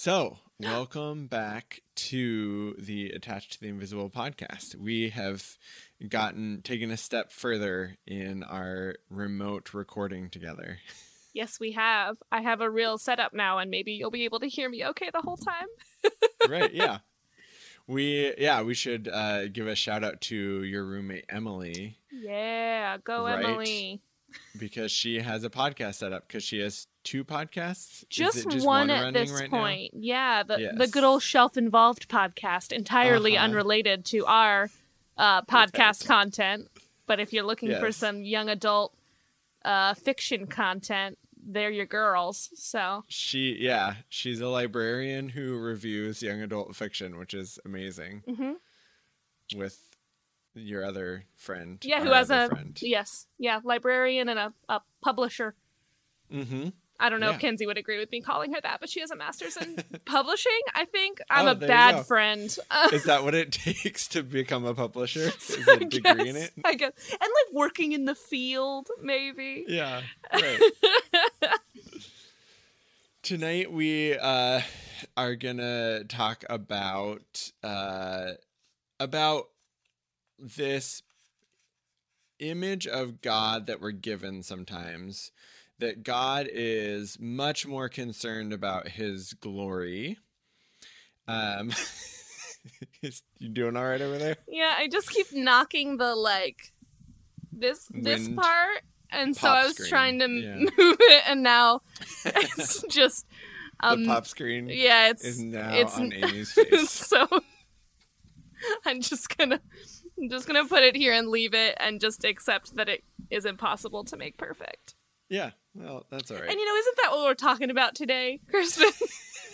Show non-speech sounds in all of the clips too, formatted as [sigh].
So, welcome back to the Attached to the Invisible podcast. We have gotten taken a step further in our remote recording together. Yes, we have. I have a real setup now, and maybe you'll be able to hear me okay the whole time. [laughs] right, yeah. We yeah, we should uh, give a shout out to your roommate Emily. Yeah, go Right. Emily. Because she has a podcast set up because she has two podcasts. Is Just, it one, at this right now? point. Yeah, the the good old shelf involved podcast, entirely Uh-huh. unrelated to our uh, podcast content. But if you're looking for some young adult uh, fiction content, they're your girls. So She yeah, she's a librarian who reviews young adult fiction, which is amazing. mhm. With your other friend, yeah, who has a friend. yes, yeah, librarian and a, a publisher. Mm-hmm. I don't know if Yeah. Kenzie would agree with me calling her that, but she has a master's in [laughs] publishing. I think I'm Oh, a there you go. bad friend. [laughs] Is that what it [laughs] takes to become a publisher? Is a degree in it? I guess, and like working in the field, maybe. Yeah, right. Tonight we uh, are gonna talk about uh, about this image of God that we're given sometimes. That God is much more concerned about His glory. Um, [laughs] is- you doing all right over there? Yeah, I just keep knocking the like this this Wind part, and so I was screen. trying to Yeah. [laughs] move it, and now [laughs] it's just um the pop screen yeah, it's is now it's on Amy's face. so I'm just gonna I'm just gonna put it here and leave it, and just accept that it is impossible to make perfect. Yeah, well, that's all right. And you know, isn't that what we're talking about today, Crispin?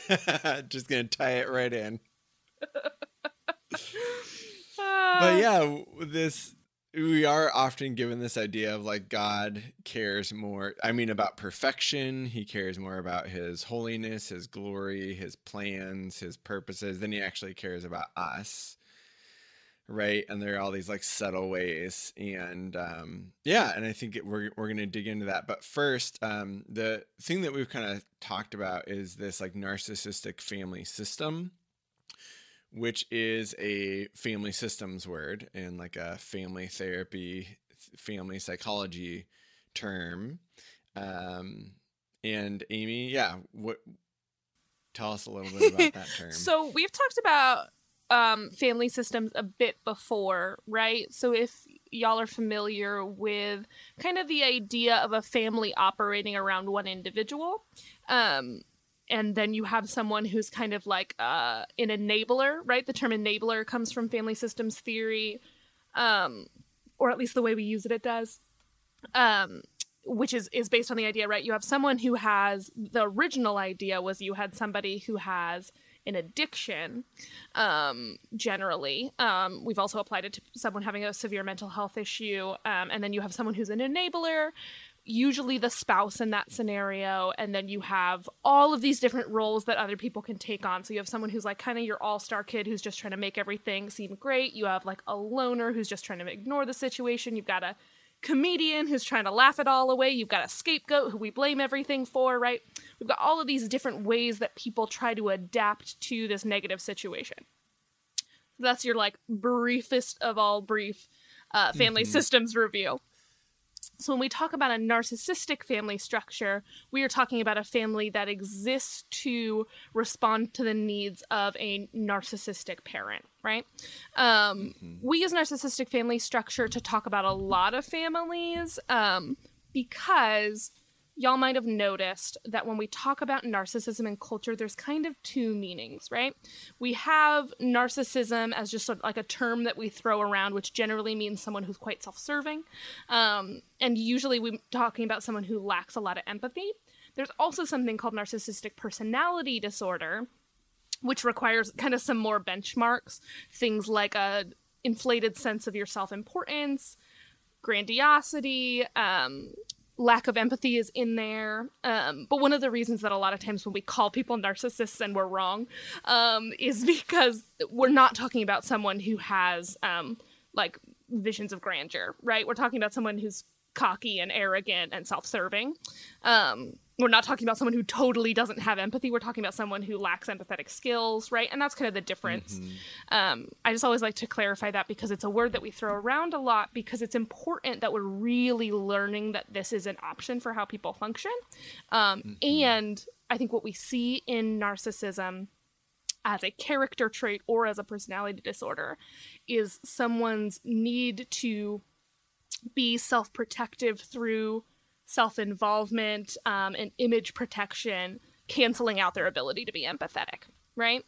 [laughs] [laughs] Just gonna tie it right in. Uh, But yeah, this we are often given this idea of like God cares more. I mean, about perfection. He cares more about His holiness, His glory, His plans, His purposes than He actually cares about us. Right, and there are all these like subtle ways, and um, yeah, and I think it, we're we're gonna dig into that. But first, um, the thing that we've kind of talked about is this like narcissistic family system which is a family systems word and like a family therapy, family psychology term. Um, and Amy, yeah, what? Tell us a little bit about that [laughs] term. So we've talked about um, family systems a bit before, right? So if y'all are familiar with kind of the idea of a family operating around one individual, um, and then you have someone who's kind of like uh, an enabler, right? The term enabler comes from family systems theory, um, or at least the way we use it, it does. Um, which is is based on the idea, right? You have someone who has the original idea was you had somebody who has an addiction, um, generally. Um, we've also applied it to someone having a severe mental health issue, um, and then you have someone who's an enabler, usually the spouse in that scenario, and then you have all of these different roles that other people can take on. So you have someone who's like kind of your all star kid who's just trying to make everything seem great. You have like a loner who's just trying to ignore the situation. You've got a comedian who's trying to laugh it all away. You've got a scapegoat who we blame everything for, right? We've got all of these different ways that people try to adapt to this negative situation. So that's your like briefest of all brief uh, family Mhm. systems review. So when we talk about a narcissistic family structure, we are talking about a family that exists to respond to the needs of a narcissistic parent, right? Um, Mhm. we use narcissistic family structure to talk about a lot of families um, because y'all might have noticed that when we talk about narcissism in culture, there's kind of two meanings, right? We have narcissism as just sort of like a term that we throw around, which generally means someone who's quite self serving. Um, and usually we're talking about someone who lacks a lot of empathy. There's also something called narcissistic personality disorder, which requires kind of some more benchmarks, things like a inflated sense of your self-importance, grandiosity, um, lack of empathy is in there. Um, but one of the reasons that a lot of times when we call people narcissists and we're wrong um, is [laughs] because we're not talking about someone who has um, like visions of grandeur, right? We're talking about someone who's cocky and arrogant and self-serving. Um, we're not talking about someone who totally doesn't have empathy. We're talking about someone who lacks empathetic skills, right? And that's kind of the difference. Mm-hmm. Um, I just always like to clarify that because it's a word that we throw around a lot because it's important that we're really learning that this is an option for how people function. Um, mm-hmm. And I think what we see in narcissism as a character trait or as a personality disorder is someone's need to be self protective through self involvement um, and image protection, canceling out their ability to be empathetic, right?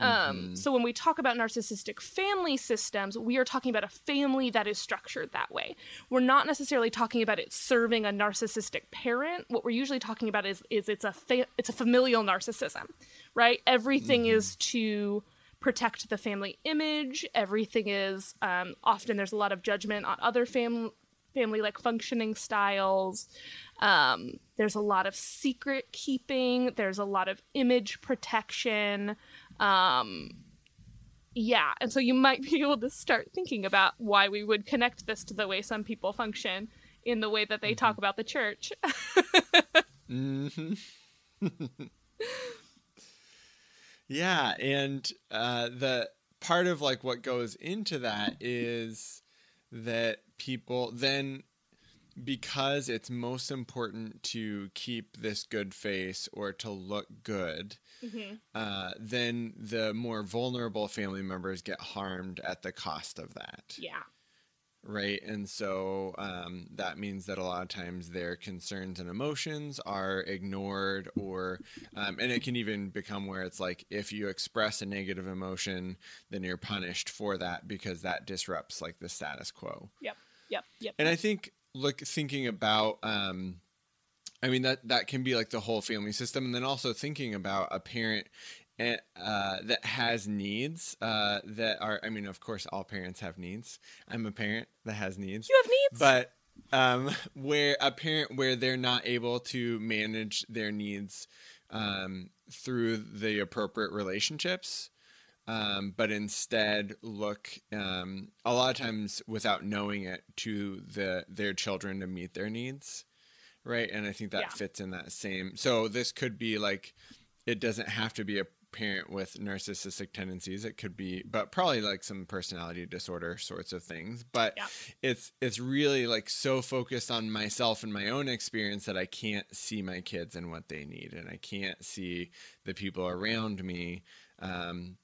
Um, mm-hmm. Um, so when we talk about narcissistic family systems, we are talking about a family that is structured that way. We're not necessarily talking about it serving a narcissistic parent. What we're usually talking about is is it's a fa- it's a familial narcissism, right? Everything mm-hmm. is to protect the family image. Everything is um, often there's a lot of judgment on other family family like functioning styles. Um, there's a lot of secret keeping. There's a lot of image protection. Um, yeah, and so you might [laughs] be able to start thinking about why we would connect this to the way some people function in the way that they mm-hmm. talk about the church. [laughs] mm-hmm. [laughs] Yeah, and uh, the part of like what goes into that is that people then because it's most important to keep this good face or to look good, mm-hmm. uh, then the more vulnerable family members get harmed at the cost of that. Yeah right? And so um, that means that a lot of times their concerns and emotions are ignored or um, and it can even become where it's like if you express a negative emotion then you're punished for that because that disrupts like the status quo. Yep yep yep. And i think look thinking about um, I mean that that can be like the whole family system, and then also thinking about a parent uh, that has needs uh, that are. I mean, of course, all parents have needs. I'm a parent that has needs. You have needs, but um, where a parent where they're not able to manage their needs um, through the appropriate relationships. Um, but instead look um, a lot of times without knowing it to the their children to meet their needs right and i think that yeah. fits in that same so this could be like it doesn't have to be a parent with narcissistic tendencies it could be but probably like some personality disorder sorts of things but yeah. it's it's really like so focused on myself and my own experience that i can't see my kids and what they need and i can't see the people around me um,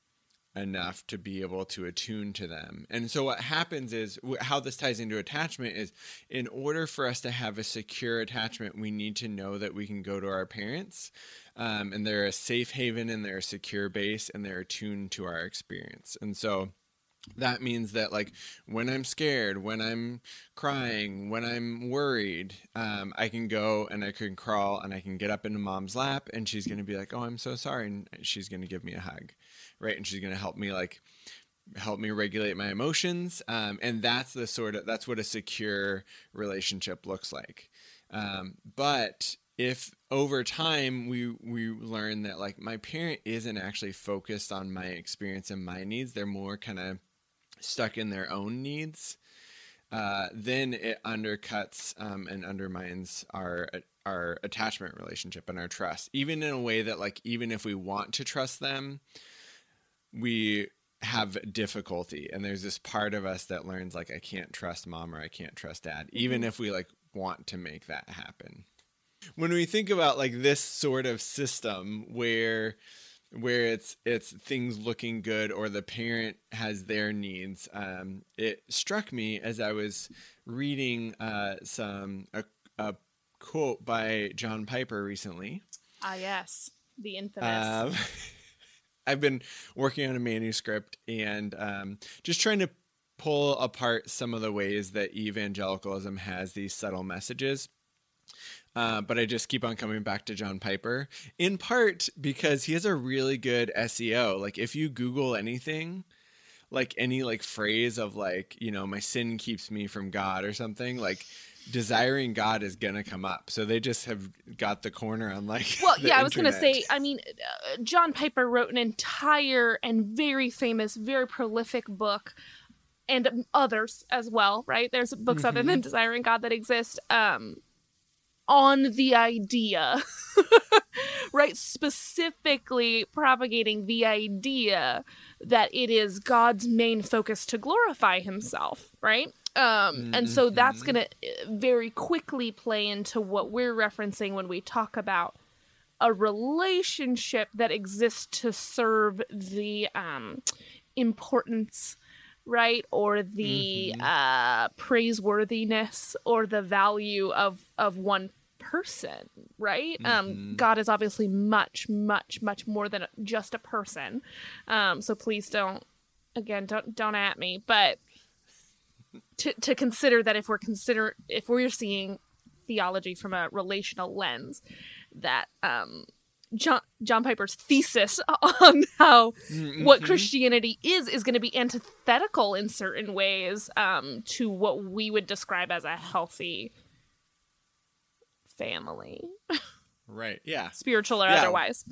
enough to be able to attune to them. And so what happens is how this ties into attachment is in order for us to have a secure attachment, we need to know that we can go to our parents um, and they're a safe haven and they're a secure base and they're attuned to our experience. And so that means that like when i'm scared when i'm crying when i'm worried um, i can go and i can crawl and i can get up into mom's lap and she's going to be like oh i'm so sorry and she's going to give me a hug right and she's going to help me like help me regulate my emotions um, and that's the sort of that's what a secure relationship looks like um, but if over time we we learn that like my parent isn't actually focused on my experience and my needs. They're more kind of stuck in their own needs. Uh, then it undercuts um, and undermines our our attachment relationship and our trust. Even in a way that like even if we want to trust them we have difficulty. And there's this part of us that learns like i can't trust mom or i can't trust dad even mm-hmm. if we like want to make that happen when we think about like this sort of system where where it's it's things looking good or the parent has their needs um, it struck me as i was reading uh, some a, a, quote by john piper recently. Ah yes. The infamous. Um, [laughs] i've been working on a manuscript and um, just trying to pull apart some of the ways that evangelicalism has these subtle messages Uh, but I just keep on coming back to John Piper in part because he has a really good SEO. Like if you Google anything, like any like phrase of like you know my sin keeps me from God or something like desiring God is gonna come up. So they just have got the corner on like. [laughs] Well, yeah, I was gonna say. I mean, uh, John Piper wrote an entire and very famous, very prolific book, and others as well. Right? There's books other Mm-hmm. than Desiring God that exist. Um, on the idea, [laughs] right? Specifically propagating the idea that it is God's main focus to glorify Himself, right? Um, and so that's Mhm. going to very quickly play into what we're referencing when we talk about a relationship that exists to serve the um, importance right or the Mhm. uh, praiseworthiness or the value of of one person right um Mhm. god is obviously much much much more than just a person um so please don't again don't don't at me but to to consider that if we're consider if we're seeing theology from a relational lens that um John John Piper's thesis [laughs] on how what Mhm. Christianity is is going to be antithetical in certain ways um, to what we would describe as a healthy family, Right. Yeah. spiritual or Yeah. otherwise.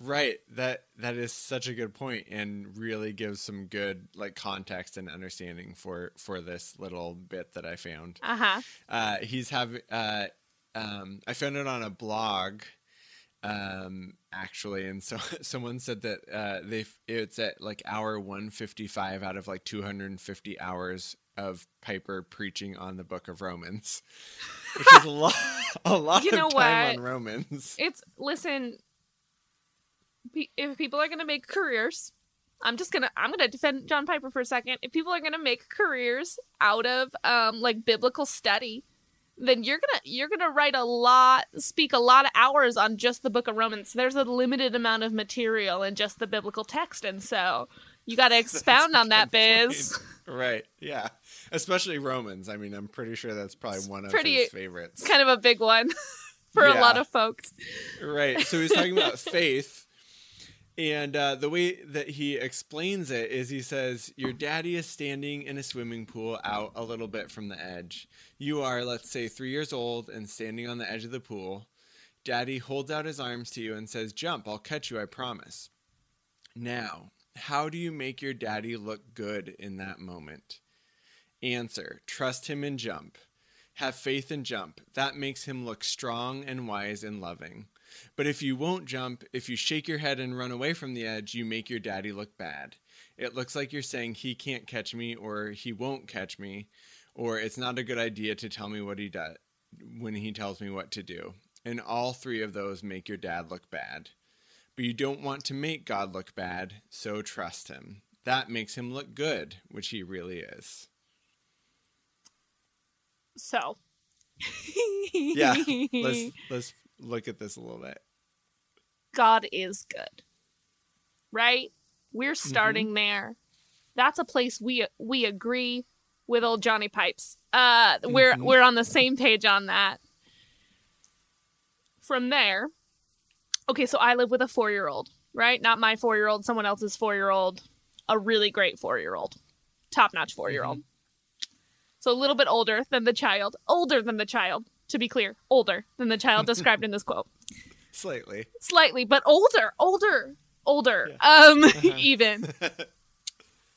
Right. That that is such a good point and really gives some good like context and understanding for for this little bit that I found. Uh huh. Uh he's having uh um I found it on a blog um actually and so [laughs] someone said that uh they it's at like hour 155 out of like 250 hours of Piper preaching on the book of Romans. Which is a lot [laughs] a lot You know of time what? on Romans. It's listen. pe- If people are going to make careers, I'm just gonna I'm gonna defend John Piper for a second. If people are gonna make careers out of um like biblical study, then you're gonna you're gonna write a lot, speak a lot of hours on just the Book of Romans. There's a limited amount of material in just the biblical text, and so you got [laughs] to expound on that, good Biz. Right. Yeah. Especially Romans. I mean, I'm pretty sure that's probably one of pretty- his favorites. It's kind of a big one [laughs] for a lot of folks. Right. So he's talking about [laughs] faith. And uh, the way that he explains it is he says, Your daddy is standing in a swimming pool out a little bit from the edge. You are, let's say, three years old and standing on the edge of the pool. Daddy holds out his arms to you and says, Jump, I'll catch you, I promise. Now, how do you make your daddy look good in that moment? Answer Trust him and jump. Have faith and jump. That makes him look strong and wise and loving. But if you won't jump, if you shake your head and run away from the edge, you make your daddy look bad. It looks like you're saying he can't catch me or he won't catch me or it's not a good idea to tell me what he does when he tells me what to do. And all three of those make your dad look bad. But you don't want to make God look bad, so trust him. That makes him look good, which he really is. So, Yeah. Let's [laughs] let's look at this a little bit. God is good. Right? We're Mm-hmm. starting there. That's a place we we agree with old Johnny Pipes. Uh we're Mhm. we're on the same page on that. From there, okay, so I live with a 4-year-old, right? Not my 4-year-old, someone else's 4-year-old, a really great 4-year-old. Top-notch 4-year-old. So a little bit older than the child, older than the child, to be clear, older than the child [laughs] described in this quote Slightly. slightly, but older, older, older. Um, Uh-huh. [laughs] [laughs] even.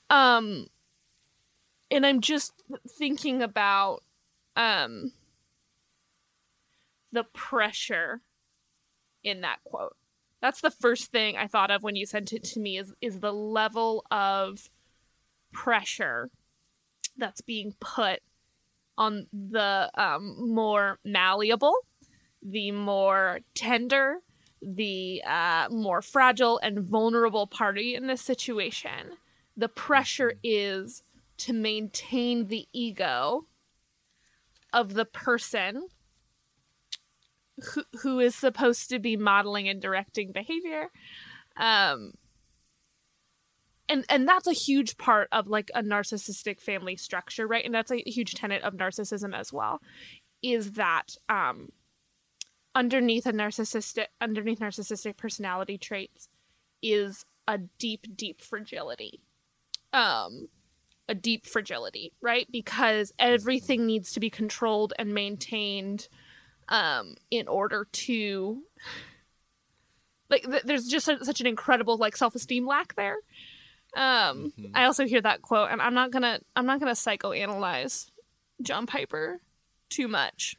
Um, and I'm just thinking about um the pressure in that quote. That's the first thing I thought of when you sent it to me is is the level of pressure that's being put on the um, more malleable, the more tender, the uh, more fragile and vulnerable party in this situation. The pressure is to maintain the ego of the person who, who is supposed to be modeling and directing behavior. Um, and and that's a huge part of like a narcissistic family structure right? And that's a huge tenet of narcissism as well is that um underneath a narcissistic underneath narcissistic personality traits is a deep deep fragility. Um a deep fragility right? Because everything needs to be controlled and maintained um in order to like th- there's just a, such an incredible like self-esteem lack there um Mhm. i also hear that quote and i'm not gonna i'm not gonna psychoanalyze john piper too much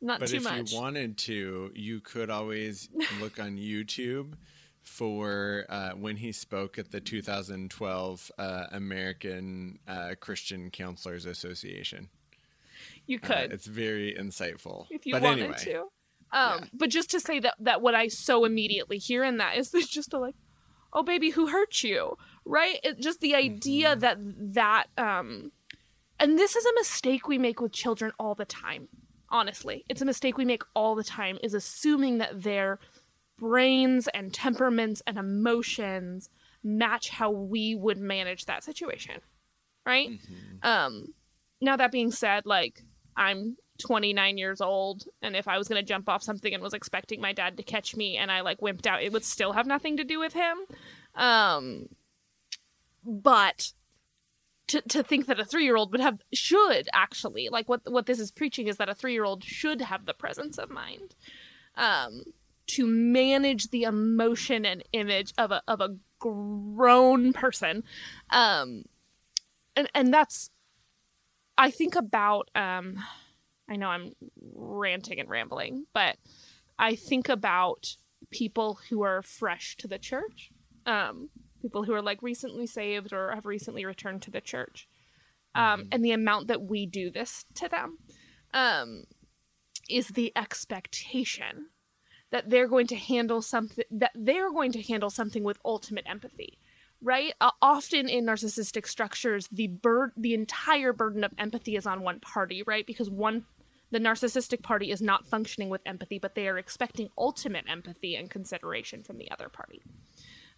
not But too much. if you wanted to, you could always [laughs] look on YouTube for uh, when he spoke at the 2012 uh, American uh, Christian Counselors Association. you Uh, could it's very insightful. if you but wanted anyway, to. Um, yeah. but just to say that that what I so immediately hear in that is there's just a like, oh baby, who hurt you, right? It, just the idea Mhm. that that um, and this is a mistake we make with children all the time. Honestly, it's a mistake we make all the time is assuming that their brains and temperaments and emotions match how we would manage that situation, right? Mhm. Um, now that being said, like I'm 29 years old, and if I was gonna jump off something and was expecting my dad to catch me, and I like wimped out, it would still have nothing to do with him. Um, but to to think that a three year old would have should actually like what what this is preaching is that a three year old should have the presence of mind, um, to manage the emotion and image of a of a grown person, um, and and that's I think about um I know I'm ranting and rambling, but I think about people who are fresh to the church. Um people who are like recently saved or have recently returned to the church. Um Mhm. and the amount that we do this to them um is the expectation that they're going to handle something that they're going to handle something with ultimate empathy right uh, often in narcissistic structures the bird the entire burden of empathy is on one party right because one the narcissistic party is not functioning with empathy but they are expecting ultimate empathy and consideration from the other party.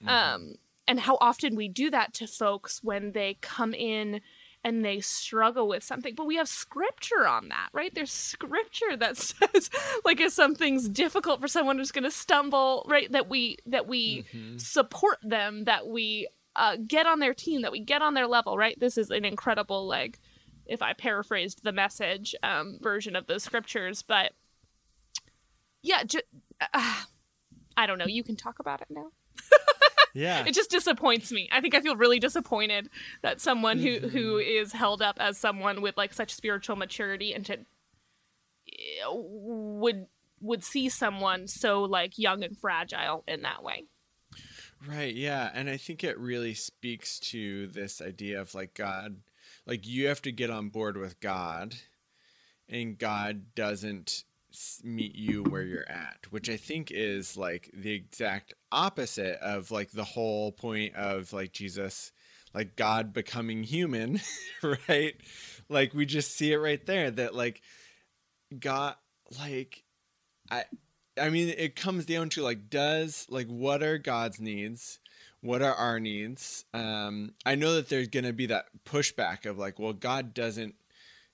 Um and how often we do that to folks when they come in and they struggle with something but we have scripture on that right? There's scripture that [laughs] says like if something's difficult for someone who's going to stumble right that we that we Mhm. support them that we uh, get on their team that we get on their level right? This is an incredible like if i paraphrased the message um, version of the scriptures but yeah ju- uh, [sighs] i don't know you can talk about it now [laughs] Yeah. it just disappoints me i think i feel really disappointed that someone who who is held up as someone with like such spiritual maturity and to eh, would would see someone so like young and fragile in that way Right, yeah. And I think it really speaks to this idea of like God, like you have to get on board with God, and God doesn't meet you where you're at, which I think is like the exact opposite of like the whole point of like Jesus, like God becoming human, [laughs] right? Like we just see it right there that like God, like, I, I mean, it comes down to like, does like what are God's needs? What are our needs? Um, I know that there's gonna be that pushback of like, well, God doesn't,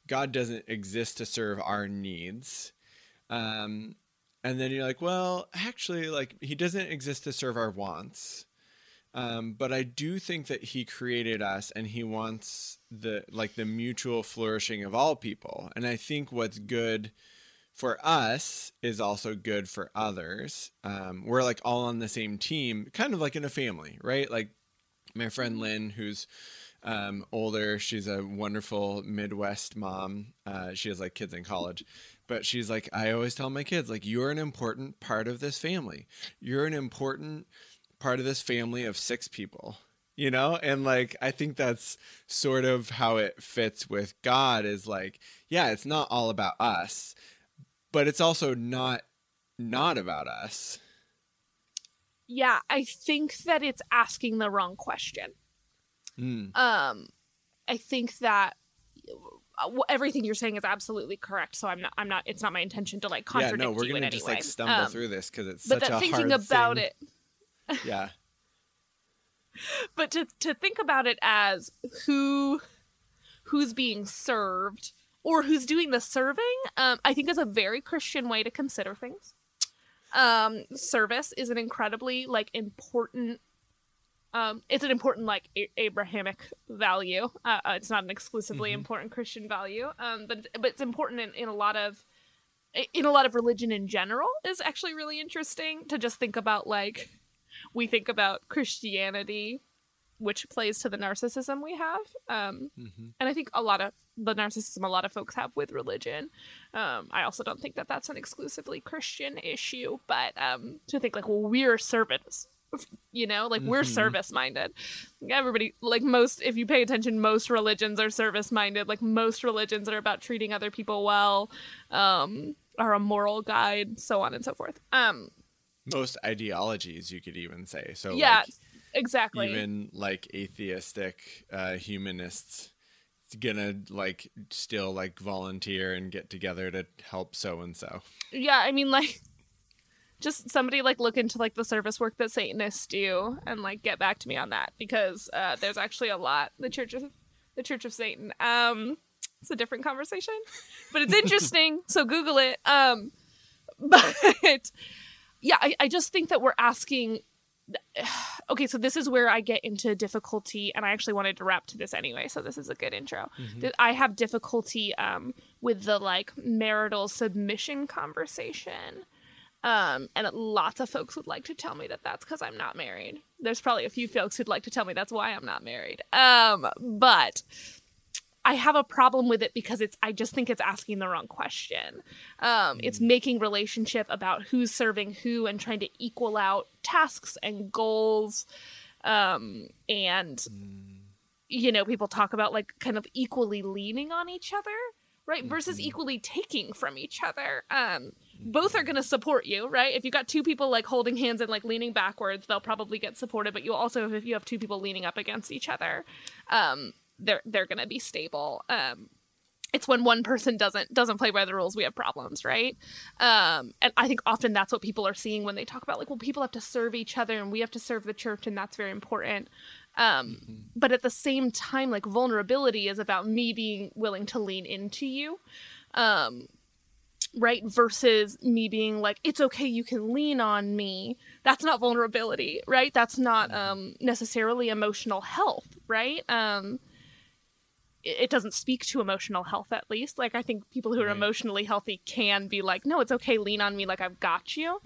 God doesn't exist to serve our needs. Um, and then you're like, well, actually, like He doesn't exist to serve our wants. Um, but I do think that He created us, and He wants the like the mutual flourishing of all people. And I think what's good for us is also good for others. Um, we're like all on the same team, kind of like in a family, right? Like my friend Lynn, who's um, older, she's a wonderful Midwest mom. Uh, she has like kids in college, but she's like, I always tell my kids, like, you're an important part of this family. You're an important part of this family of six people you know and like i think that's sort of how it fits with god is like yeah it's not all about us but it's also not not about us yeah i think that it's asking the wrong question Mm, um i think that uh, everything you're saying is absolutely correct so i'm not i'm not it's not my intention to like contradict. yeah no we're you gonna just way. like stumble Um, through this because it's but such that a thinking about thing. it [laughs] [laughs] yeah but to to think about it as who who's being served or who's doing the serving um, i think is a very christian way to consider things um service is an incredibly like important um it's an important like a- abrahamic value uh, uh, it's not an exclusively Mhm. important christian value um but but it's important in, in a lot of in a lot of religion in general is actually really interesting to just think about like we think about christianity which plays to the narcissism we have um Mhm. and I think a lot of the narcissism a lot of folks have with religion. Um, I also don't think that that's an exclusively Christian issue, but um, to think like, well, we're service, you know, like we're Mhm. service minded. Everybody, like most, if you pay attention, most religions are service minded. Like most religions are about treating other people well, um, are a moral guide, so on and so forth. Um, Most ideologies, you could even say. So yeah, like, exactly. even like atheistic uh, humanists gonna like still like volunteer and get together to help so and so. yeah i mean like [laughs] just somebody like look into like the service work that satanists do and like get back to me on that because uh there's actually a lot the church of the church of satan um it's a different conversation but it's interesting [laughs] so google it um [laughs] but yeah I, I just think that we're asking [sighs] okay so this is where i get into difficulty and i actually wanted to wrap to this anyway so this is a good intro that I have difficulty um, with the like marital submission conversation. Um, and lots of folks would like to tell me that that's because I'm not married. There's probably a few folks who'd like to tell me that's why I'm not married. Um, but I have a problem with it because it's I just think it's asking the wrong question. Um, It's making relationship about who's serving who and trying to equal out tasks and goals. Um, and you know, people talk about like kind of equally leaning on each other, right? Versus equally taking from each other. Um, both are going to support you, right? If you've got two people like holding hands and like leaning backwards, they'll probably get supported. But you also, if you have two people leaning up against each other, um, they're they're going to be stable. Um, it's when one person doesn't doesn't play by the rules we have problems right? Um and i think often that's what people are seeing when they talk about like well people have to serve each other and we have to serve the church and that's very important. Um but at the same time like vulnerability is about me being willing to lean into you um right versus me being like it's okay you can lean on me. That's not vulnerability right? That's not um necessarily emotional health right? Um it doesn't speak to emotional health at least. Like i think people who are Right. emotionally healthy can be like no it's okay lean on me like i've got you.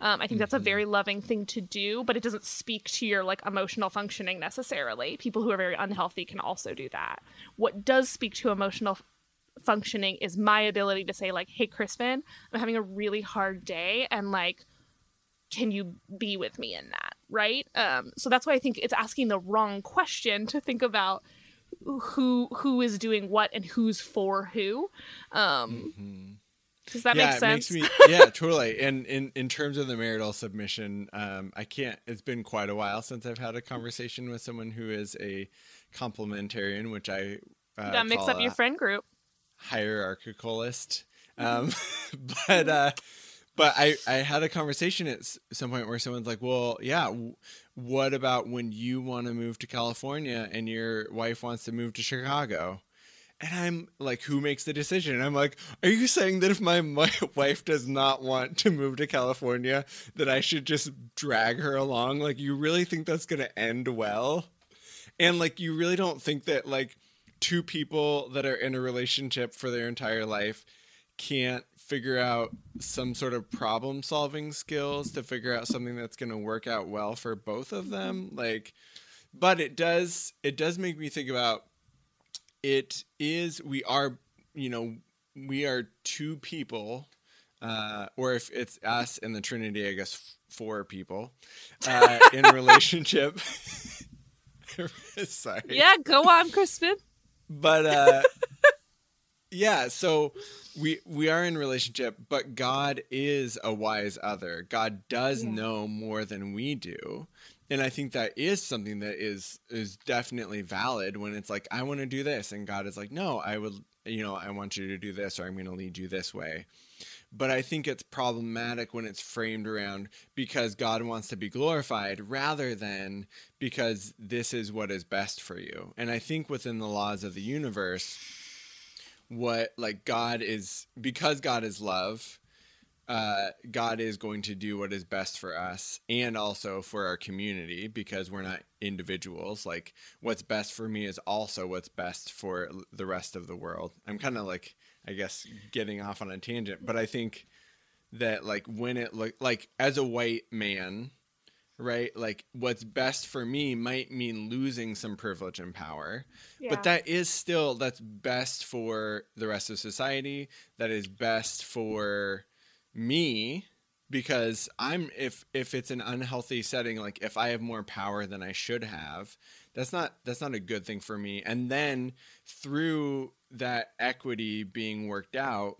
Um, i think that's a very loving thing to do but it doesn't speak to your like emotional functioning necessarily. People who are very unhealthy can also do that. What does speak to emotional functioning is my ability to say like hey crispin i'm having a really hard day and like can you be with me in that? Right? Um so that's why i think it's asking the wrong question to think about who who is doing what and who's for who um does that Mm-hmm. yeah, make sense me [laughs] yeah, totally. And in in terms of the marital submission, um, I can't. It's been quite a while since I've had a conversation with someone who is a complementarian, which I uh, that mix up your friend group hierarchicalist. Um, [laughs] but uh, but I I had a conversation at some point where someone's like, well, yeah. What about when you want to move to California and your wife wants to move to Chicago? And I'm like, who makes the decision? And I'm like, are you saying that if my, my [laughs] wife does not want to move to California, that I should just drag her along? Like, you really think that's going to end well? And like, you really don't think that like two people that are in a relationship for their entire life can't figure out some sort of problem solving skills to figure out something that's going to work out well for both of them like but it does it does make me think about it is we are you know we are two people uh or if it's us and the trinity i guess f- four people uh [laughs] in relationship. [laughs] Sorry. Yeah go on crispin. But uh yeah so we we are in relationship but god is a wise other god does Yeah. know more than we do and i think that is something that is is definitely valid when it's like i want to do this and god is like no i would you know i want you to do this or i'm going to lead you this way but I think it's problematic when it's framed around because God wants to be glorified rather than because this is what is best for you. And I think within the laws of the universe, what like God is because God is love, uh, God is going to do what is best for us and also for our community because we're not individuals. Like, what's best for me is also what's best for the rest of the world. I'm kind of like, I guess, getting off on a tangent, but I think that, like, when it look like as a white man, right? Like, what's best for me might mean losing some privilege and power, Yeah. but that is still that's best for the rest of society. That is best for me because I'm if if it's an unhealthy setting like if I have more power than I should have that's not that's not a good thing for me and then through that equity being worked out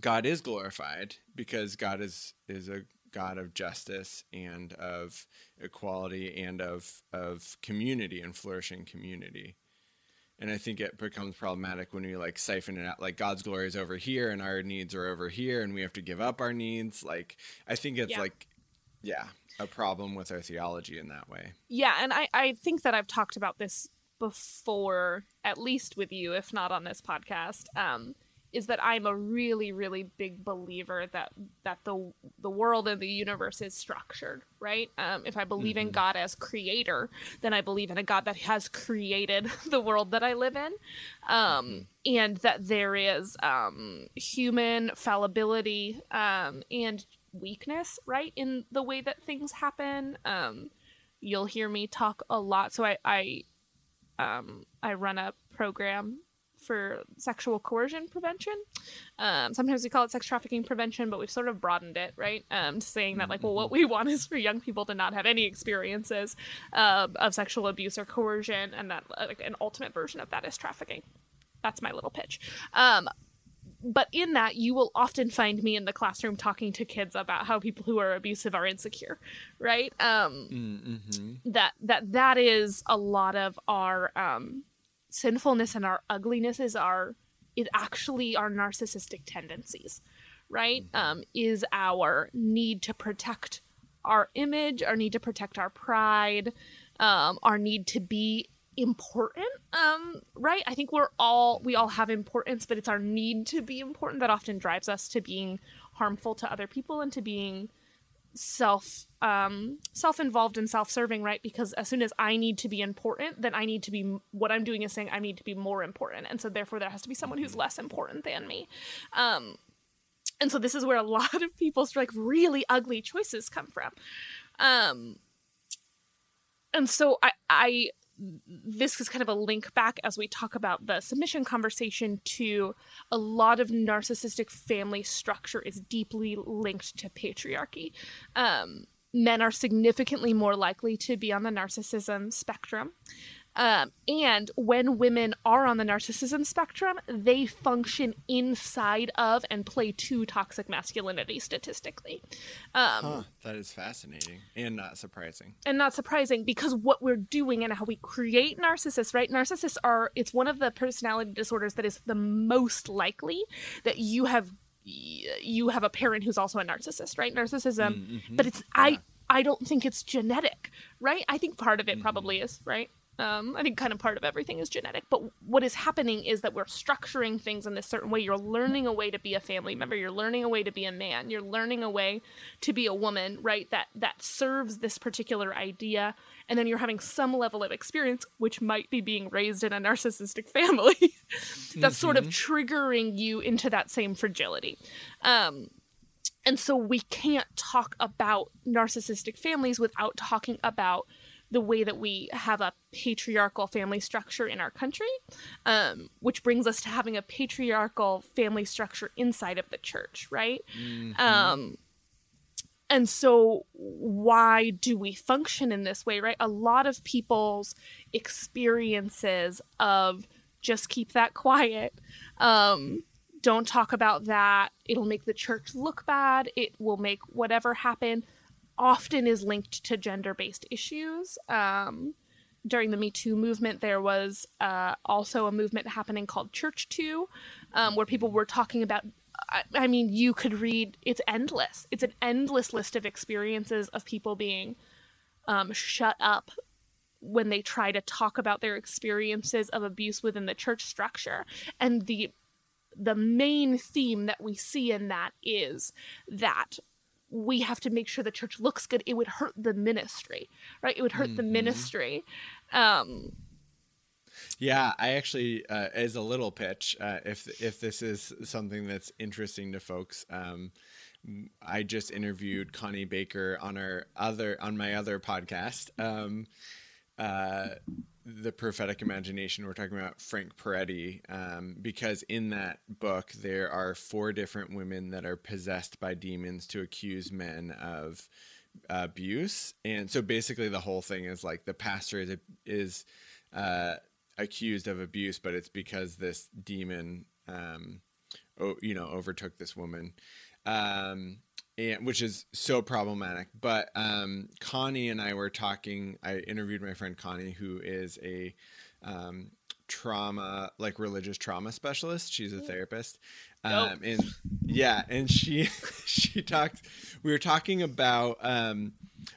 God is glorified because God is is a God of justice and of equality and of of community and flourishing community and I think it becomes problematic when we like siphon it out. Like God's glory is over here, and our needs are over here, and we have to give up our needs. Like I think it's Yeah. like, yeah, a problem with our theology in that way. Yeah, and I, I think that I've talked about this before, at least with you, if not on this podcast. Um, is that I'm a really, really big believer that that the the world and the universe is structured, right? Um, if I believe in God as creator, then I believe in a God that has created [laughs] the world that I live in, um, and that there is um, human fallibility um, and weakness, right, in the way that things happen. Um, you'll hear me talk a lot. So I I um, I run a program for sexual coercion prevention. Um, sometimes we call it sex trafficking prevention, but we've sort of broadened it, right? Um, to saying that like, well, what we want is for young people to not have any experiences um, of sexual abuse or coercion, and that uh, like an ultimate version of that is trafficking. That's my little pitch. Um, but in that you will often find me in the classroom talking to kids about how people who are abusive are insecure right um Mm-hmm. that that that is a lot of our um sinfulness and our ugliness is our is actually our narcissistic tendencies right? Um is our need to protect our image our need to protect our pride um our need to be important um right? I think we're all we all have importance but it's our need to be important that often drives us to being harmful to other people and to being self um self-involved and self-serving right? Because as soon as i need to be important then i need to be what i'm doing is saying i need to be more important. And so therefore there has to be someone who's less important than me. Um and so this is where a [laughs] lot of people's like really ugly choices come from. Um and so i i this is kind of a link back as we talk about the submission conversation to a lot of narcissistic family structure is deeply linked to patriarchy. Um, men are significantly more likely to be on the narcissism spectrum. Um, and when women are on the narcissism spectrum, they function inside of and play to toxic masculinity statistically. Um, Huh, that is fascinating and not surprising. and not surprising because what we're doing and how we create narcissists right narcissists are it's one of the personality disorders that is the most likely that you have you have a parent who's also a narcissist right narcissism Mm-hmm. but it's i i don't think it's genetic right i think part of it probably is right um, I think kind of part of everything is genetic, but what is happening is that we're structuring things in this certain way. You're learning a way to be a family member. You're learning a way to be a man. You're learning a way to be a woman, right? That that serves this particular idea, and then you're having some level of experience, which might be being raised in a narcissistic [laughs] family, [laughs] that's sort of triggering you into that same fragility. Um, and so we can't talk about narcissistic families without talking about the way that we have a patriarchal family structure in our country, um, which brings us to having a patriarchal family structure inside of the church, right? Um, and so, why do we function in this way, right? A lot of people's experiences of just keep that quiet, um, don't talk about that, it'll make the church look bad, it will make whatever happen, often is linked to gender based issues. Um, during the Me Too movement, there was uh, also a movement happening called Church Too, um, where people were talking about. I, I mean, you could read, it's endless. It's an endless list of experiences of people being um, shut up when they try to talk about their experiences of abuse within the church structure. And the the main theme that we see in that is that we have to make sure the church looks good it would hurt the ministry right it would hurt mm-hmm. the ministry um yeah, I actually, uh, as a little pitch, uh, if if this is something that's interesting to folks, um, I just interviewed Connie Baker on our other on my other podcast, um, uh, the prophetic imagination. We're talking about Frank Peretti um, because in that book there are four different women that are possessed by demons to accuse men of abuse, and so basically the whole thing is like the pastor is is uh, accused of abuse, but it's because this demon, um, oh, you know, overtook this woman, um, and which is so problematic. But um, Connie and I were talking. I interviewed my friend Connie, who is a um, trauma, like religious trauma specialist. She's a therapist, um, and yeah, and she [laughs] she talked. We were talking about um,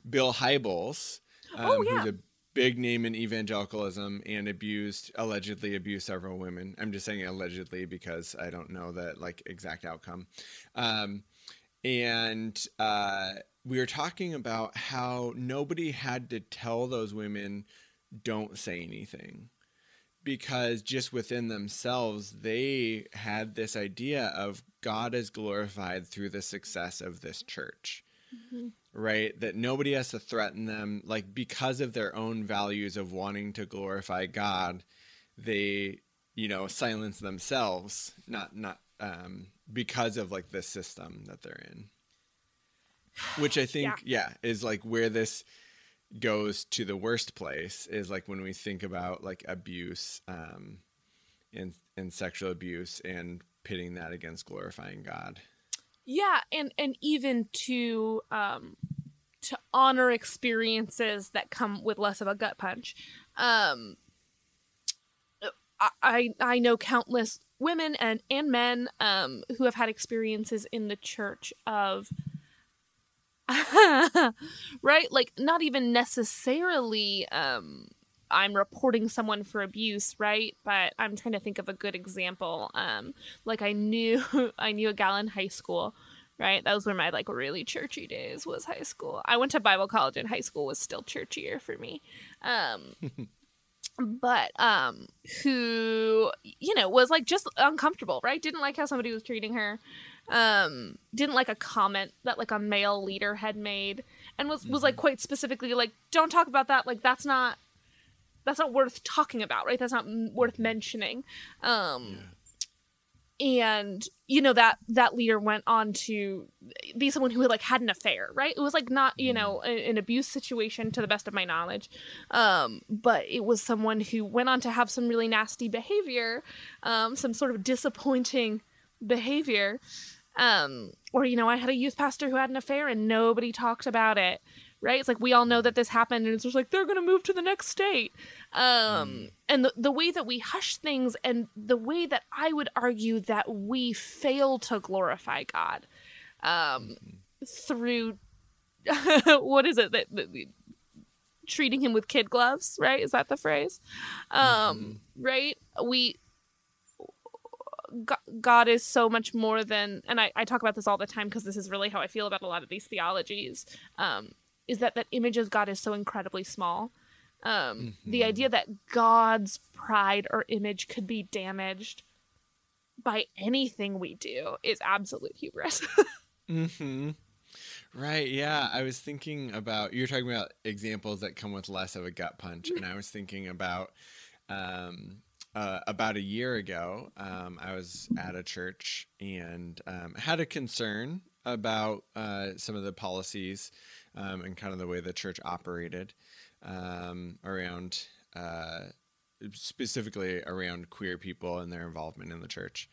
Bill Hybels, um, oh, yeah. who's a big name in evangelicalism and abused allegedly abused several women i'm just saying allegedly because i don't know the like exact outcome um, and uh, we were talking about how nobody had to tell those women don't say anything because just within themselves they had this idea of god is glorified through the success of this church mm-hmm right? That nobody has to threaten them. Like, because of their own values of wanting to glorify God, they, you know, silence themselves, not, not, um, because of like the system that they're in. Which I think, yeah. yeah, is like where this goes to the worst place is like when we think about like abuse, um, and, and sexual abuse and pitting that against glorifying God yeah and and even to um to honor experiences that come with less of a gut punch um i i know countless women and and men um who have had experiences in the church of [laughs] right like not even necessarily um I'm reporting someone for abuse, right? But I'm trying to think of a good example. Um, like I knew [laughs] I knew a gal in high school, right? That was where my like really churchy days was high school. I went to Bible college and high school was still churchier for me. [laughs] But um, who you know was like just uncomfortable, right? Didn't like how somebody was treating her. Um, didn't like a comment that like a male leader had made and was was like mm-hmm. quite specifically like don't talk about that like that's not that's not worth talking about, right? That's not m- worth mentioning. Um, yeah. And you know that that leader went on to be someone who had like had an affair, right? It was like not you know mm. an abuse situation to the best of my knowledge, um, but it was someone who went on to have some really nasty behavior, um, some sort of disappointing behavior. Um, or you know, I had a youth pastor who had an affair and nobody talked about it right? It's like we all know that this happened, and it's just like they're gonna move to the next state. Um, mm. and the the way that we hush things, and the way that I would argue that we fail to glorify God, um, mm. through [laughs] what is it that, that, treating him with kid gloves, right? Is that the phrase? Um, mm-hmm. right? We God is so much more than, and I, I talk about this all the time because this is really how I feel about a lot of these theologies. Um, is that that image of God is so incredibly small. Um, mm-hmm. The idea that God's pride or image could be damaged by anything we do is absolute hubris. [laughs] mm-hmm. Right. Yeah. I was thinking about, you're talking about examples that come with less of a gut punch. And I was thinking about, um, uh, about a year ago, um, I was at a church and um, had a concern about uh, some of the policies um, and kind of the way the church operated um, around uh, specifically around queer people and their involvement in the church.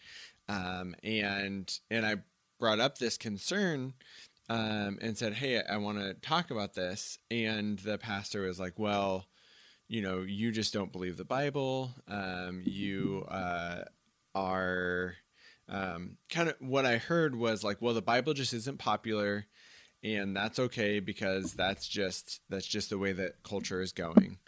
Um, and and I brought up this concern um, and said, "Hey, I want to talk about this." And the pastor was like, "Well." You know, you just don't believe the Bible. Um, you uh, are um, kind of what I heard was like, well, the Bible just isn't popular and that's okay because that's just that's just the way that culture is going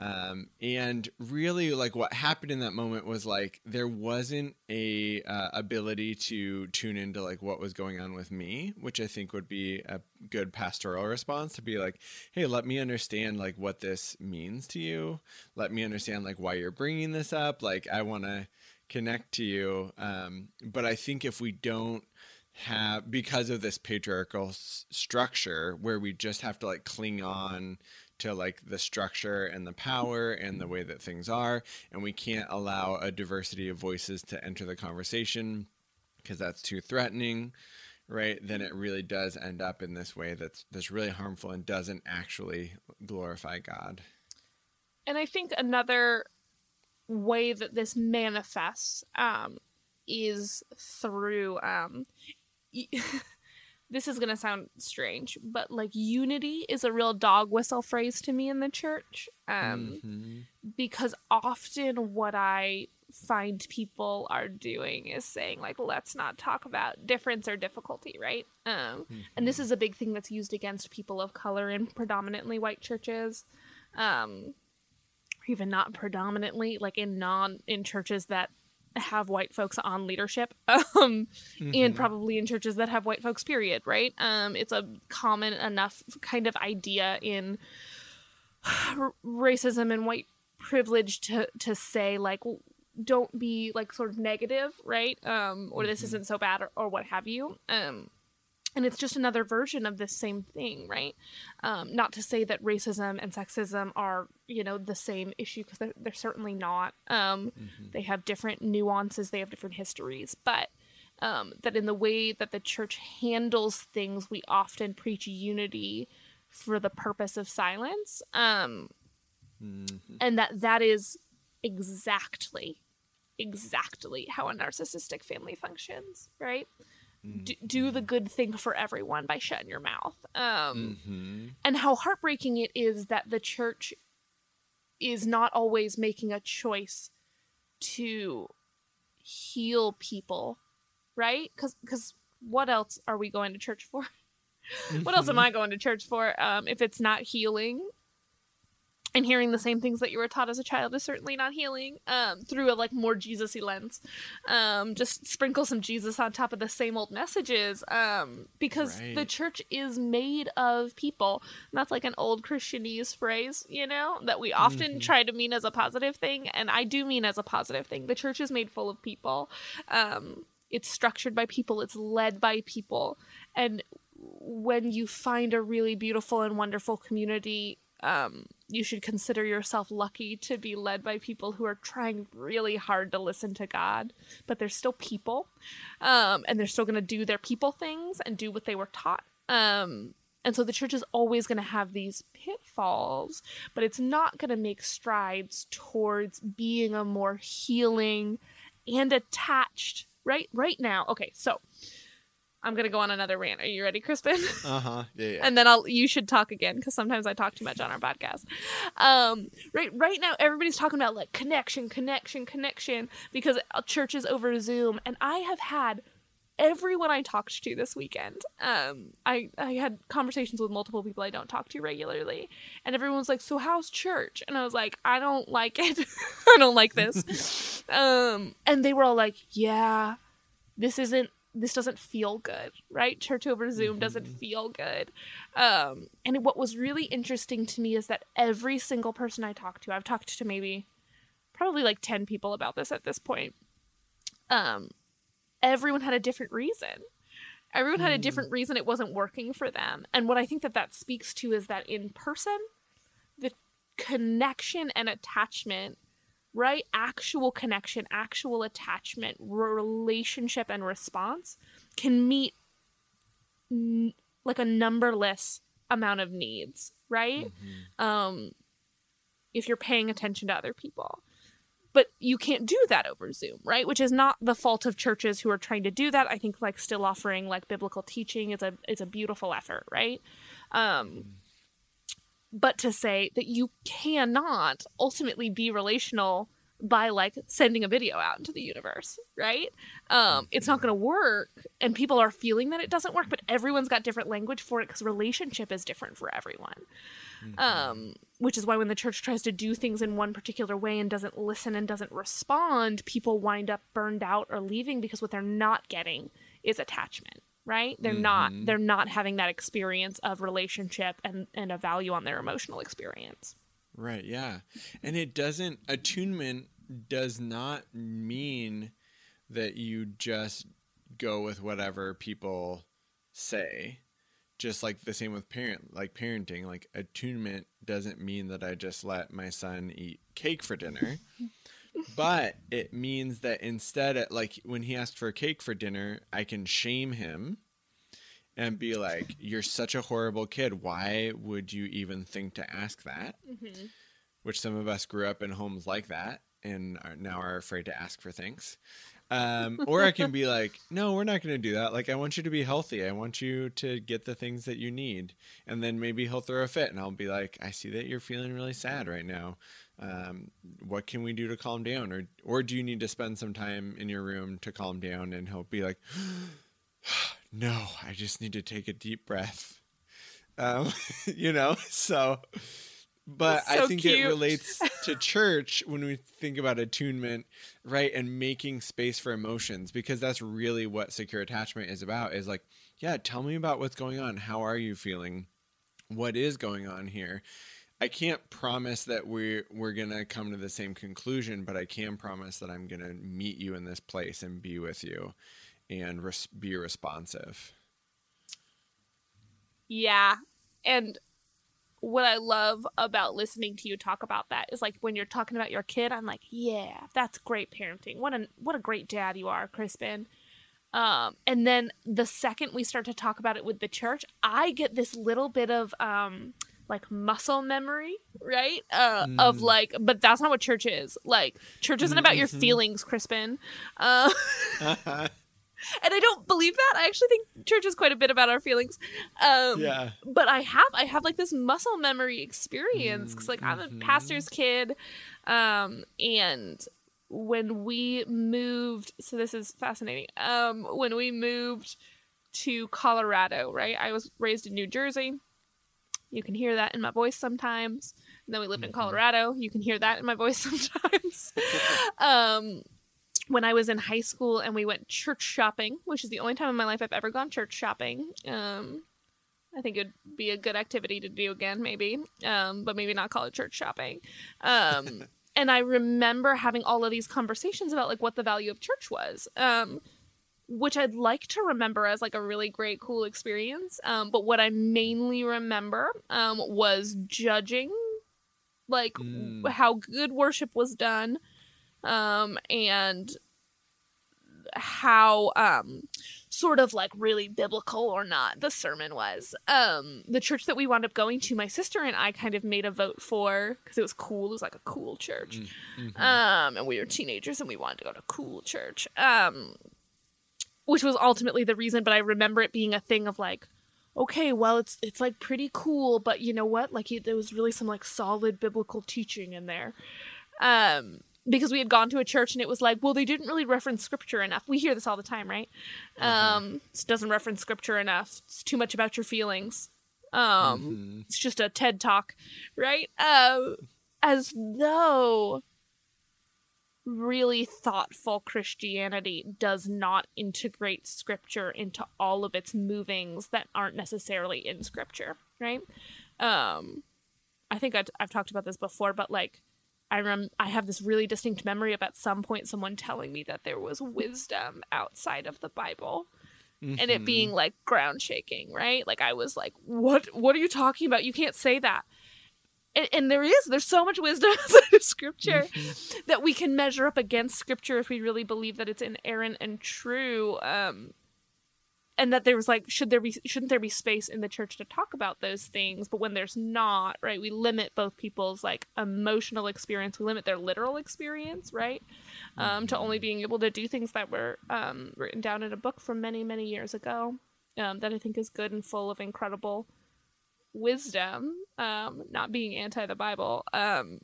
Um, and really, like what happened in that moment was like there wasn't a uh, ability to tune into like what was going on with me, which I think would be a good pastoral response to be like, hey, let me understand like what this means to you. Let me understand like why you're bringing this up. Like I want to connect to you. Um, but I think if we don't have because of this patriarchal s- structure where we just have to like cling on to like the structure and the power and the way that things are and we can't allow a diversity of voices to enter the conversation because that's too threatening right? Then it really does end up in this way that's that's really harmful and doesn't actually glorify god. And i think another way that this manifests um, is through um, [laughs] this is going to sound strange, but like unity is a real dog whistle phrase to me in the church. Um, mm-hmm. Because often what I find people are doing is saying, like, let's not talk about difference or difficulty, right? Um, mm-hmm. And this mm-hmm. is a big thing that's used against people of color in predominantly white churches. Um, even not predominantly, like in non in churches that have white folks on leadership [laughs] um, mm-hmm. and probably in churches that have white folks period right um, it's a common enough kind of idea in racism and white privilege to to say like don't be like sort of negative right um, or mm-hmm. this isn't so bad or, or what have you um, and it's just another version of this same thing right? Um, not to say that racism and sexism are you know the same issue because they're, they're, certainly not. Um, mm-hmm. they have different nuances they have different histories. But um, that in the way that the church handles things we often preach unity for the purpose of silence. Um, mm-hmm. and that that is exactly exactly how a narcissistic family functions right do, do, the good thing for everyone by shutting your mouth. Um, mm-hmm. And how heartbreaking it is that the church is not always making a choice to heal people, right? Because because what else are we going to church for? [laughs] what else am mm-hmm. I going to church for um, if it's not healing and hearing the same things that you were taught as a child is certainly not healing um, through a like more jesus-y lens. Um, just sprinkle some jesus on top of the same old messages um, because right. the church is made of people. And that's like an old christianese phrase you know that we often mm-hmm. try to mean as a positive thing and i do mean as a positive thing. The church is made full of people. Um, it's structured by people. It's led by people. And when you find a really beautiful and wonderful community um, you should consider yourself lucky to be led by people who are trying really hard to listen to God, but they're still people, um, and they're still going to do their people things and do what they were taught. Um, and so the church is always going to have these pitfalls, but it's not going to make strides towards being a more healing and attached. Right, right now. Okay, so I'm gonna go on another rant. Are you ready, Crispin? [laughs] Uh huh. Yeah, yeah. and then I'll. You should talk again because sometimes I talk too much on our podcast. Um, right, right now everybody's talking about like connection, connection, connection because churches over Zoom, and I have had everyone I talked to this weekend. Um, I I had conversations with multiple people I don't talk to regularly, and everyone was like, "So how's church?" And I was like, "I don't like it. [laughs] I don't like this." [laughs] um, and they were all like, "Yeah, this isn't this doesn't feel good, right? Church over Zoom mm-hmm. doesn't feel good. Um, and what was really interesting to me is that every single person I talked to, I've talked to maybe probably like 10 people about this at this point. Um, everyone had a different reason. Everyone had a hmm. different reason it wasn't working for them. And what I think that that speaks to is that in person, the connection and attachment right? Actual connection, actual attachment, relationship, and response can meet n- like a numberless amount of needs, right? Mm-hmm. Um, if you're paying attention to other people. But you can't do that over Zoom, right? Which is not the fault of churches who are trying to do that. I think like still offering like biblical teaching is a is a beautiful effort, right? Um, mm but to say that you cannot ultimately be relational by like sending a video out into the universe right? Um it's not going to work and people are feeling that it doesn't work but everyone's got different language for it because relationship is different for everyone. Mm-hmm. Um, which is why when the church tries to do things in one particular way and doesn't listen and doesn't respond, people wind up burned out or leaving because what they're not getting is attachment right? They're mm-hmm. not they're not having that experience of relationship and and a value on their emotional experience. Right yeah. And it doesn't attunement does not mean that you just go with whatever people say just like the same with parent like parenting like attunement doesn't mean that i just let my son eat cake for dinner [laughs] but it means that instead of, like when he asked for a cake for dinner i can shame him and be like you're such a horrible kid why would you even think to ask that mm-hmm. which some of us grew up in homes like that and are now are afraid to ask for things um, or I can be [laughs] like, no, we're not going to do that. Like, I want you to be healthy. I want you to get the things that you need. And then maybe he'll throw a fit and I'll be like, I see that you're feeling really sad right now. Um, what can we do to calm down? Or, or do you need to spend some time in your room to calm down? And he'll be like, [gasps] no, I just need to take a deep breath. Um, [laughs] you know, so but so I think cute. it relates [laughs] to church when we think about attunement, right? And making space for emotions because that's really what secure attachment is about is like, yeah, tell me about what's going on. How are you feeling? What is going on here? I can't promise that we're we're gonna come to the same conclusion, but I can promise that I'm gonna meet you in this place and be with you, and res- be responsive. Yeah, and what I love about listening to you talk about that is like when you're talking about your kid, I'm like, yeah, that's great parenting. What a what a great dad you are, Crispin. Um, and then the second we start to talk about it with the church, I get this little bit of um like muscle memory, right? Uh, mm. Of like, but that's not what church is. Like, church isn't about your mm-hmm. feelings, Crispin. Uh, [laughs] and I don't believe that. I actually think church is quite a bit about our feelings. Um, yeah. But I have I have like this muscle memory experience because like I'm a mm-hmm. pastor's kid, um, and when we moved, so this is fascinating. Um, when we moved to Colorado, right? I was raised in New Jersey. You can hear that in my voice sometimes. And then we lived in mm-hmm. Colorado. You can hear that in my voice [laughs] sometimes. [laughs] um, when I was in high school and we went church shopping, which is the only time in my life I've ever gone church shopping. Um, I think it'd be a good activity to do again, maybe, um, but maybe not call it church shopping. Um, [laughs] and I remember having all of these conversations about like what the value of church was, um, which I'd like to remember as like a really great, cool experience. Um, but what I mainly remember um, was judging, like mm. how good worship was done um, and how um, sort of like really biblical or not the sermon was. Um, the church that we wound up going to, my sister and I kind of made a vote for because it was cool. It was like a cool church. Mm, mm-hmm. Um, and we were teenagers and we wanted to go to cool church. Um, which was ultimately the reason, but I remember it being a thing of like, okay, well, it's it's like pretty cool, but you know what? Like, there was really some like solid biblical teaching in there. Um, because we had gone to a church and it was like, well, they didn't really reference scripture enough. We hear this all the time, right? Uh-huh. Um, it doesn't reference scripture enough. It's too much about your feelings. Um, mm-hmm. it's just a TED talk, right? Uh, as though really thoughtful Christianity does not integrate scripture into all of its movings that aren't necessarily in scripture, right? Um, I think I've, I've talked about this before, but like I rem I have this really distinct memory of at some point someone telling me that there was wisdom outside of the Bible. Mm-hmm. And it mm-hmm. being like ground shaking, right? Like I was like, "What? What are you talking about? You can't say that." And, and there is, there's so much wisdom [laughs] outside of Scripture mm-hmm. that we can measure up against Scripture if we really believe that it's inerrant and true. Um, and that there was like should there be shouldn't there be space in the church to talk about those things but when there's not right we limit both people's like emotional experience we limit their literal experience right um, to only being able to do things that were um, written down in a book from many many years ago um, that i think is good and full of incredible wisdom um, not being anti the bible um,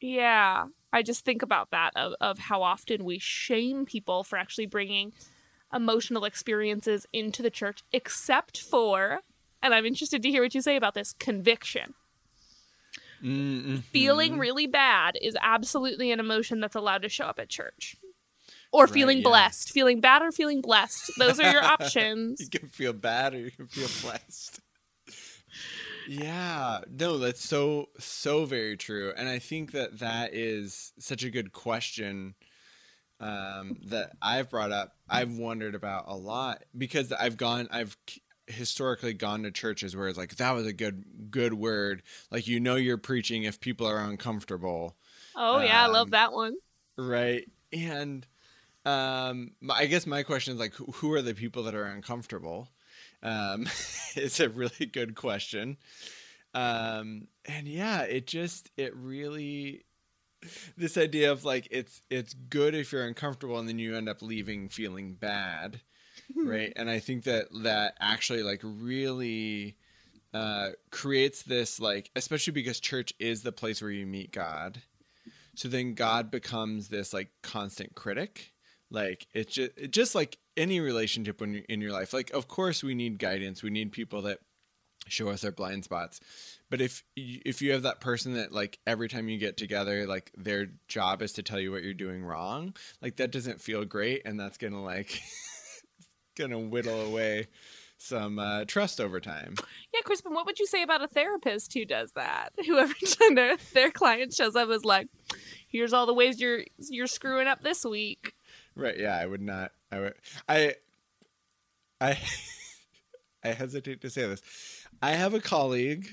yeah i just think about that of, of how often we shame people for actually bringing emotional experiences into the church, except for and I'm interested to hear what you say about this conviction. Mm-hmm. Feeling really bad is absolutely an emotion that's allowed to show up at church. Or Right, feeling yeah. blessed. Feeling bad or feeling blessed. Those are your options. [laughs] you can feel bad or you can feel blessed. Yeah, no, that's so so very true, and I think that that is such a good question um, that I've brought up. I've wondered about a lot because I've gone, I've historically gone to churches where it's like that was a good good word, like you know you're preaching if people are uncomfortable, Oh, yeah, I Um, love that one. right? And um, I guess my question is like, who- are the people that are uncomfortable? Um, [laughs] it's a really good question. Um, and yeah, it just it really this idea of like it's it's good if you're uncomfortable and then you end up leaving feeling bad, right? And I think that that actually like really uh, creates this like especially because church is the place where you meet God. So then God becomes this like constant critic. Like it's just just like any relationship when in your life. Like of course we need guidance. We need people that show us our blind spots. But if you, if you have that person that like every time you get together, like their job is to tell you what you're doing wrong, like that doesn't feel great, and that's gonna like [laughs] gonna whittle away some uh, trust over time. Yeah, Crispin, what would you say about a therapist who does that? [laughs] Who every time their, their client shows up is like, here's all the ways you're you're screwing up this week. Right? Yeah, I would not. I would. I. I. [laughs] I hesitate to say this. I have a colleague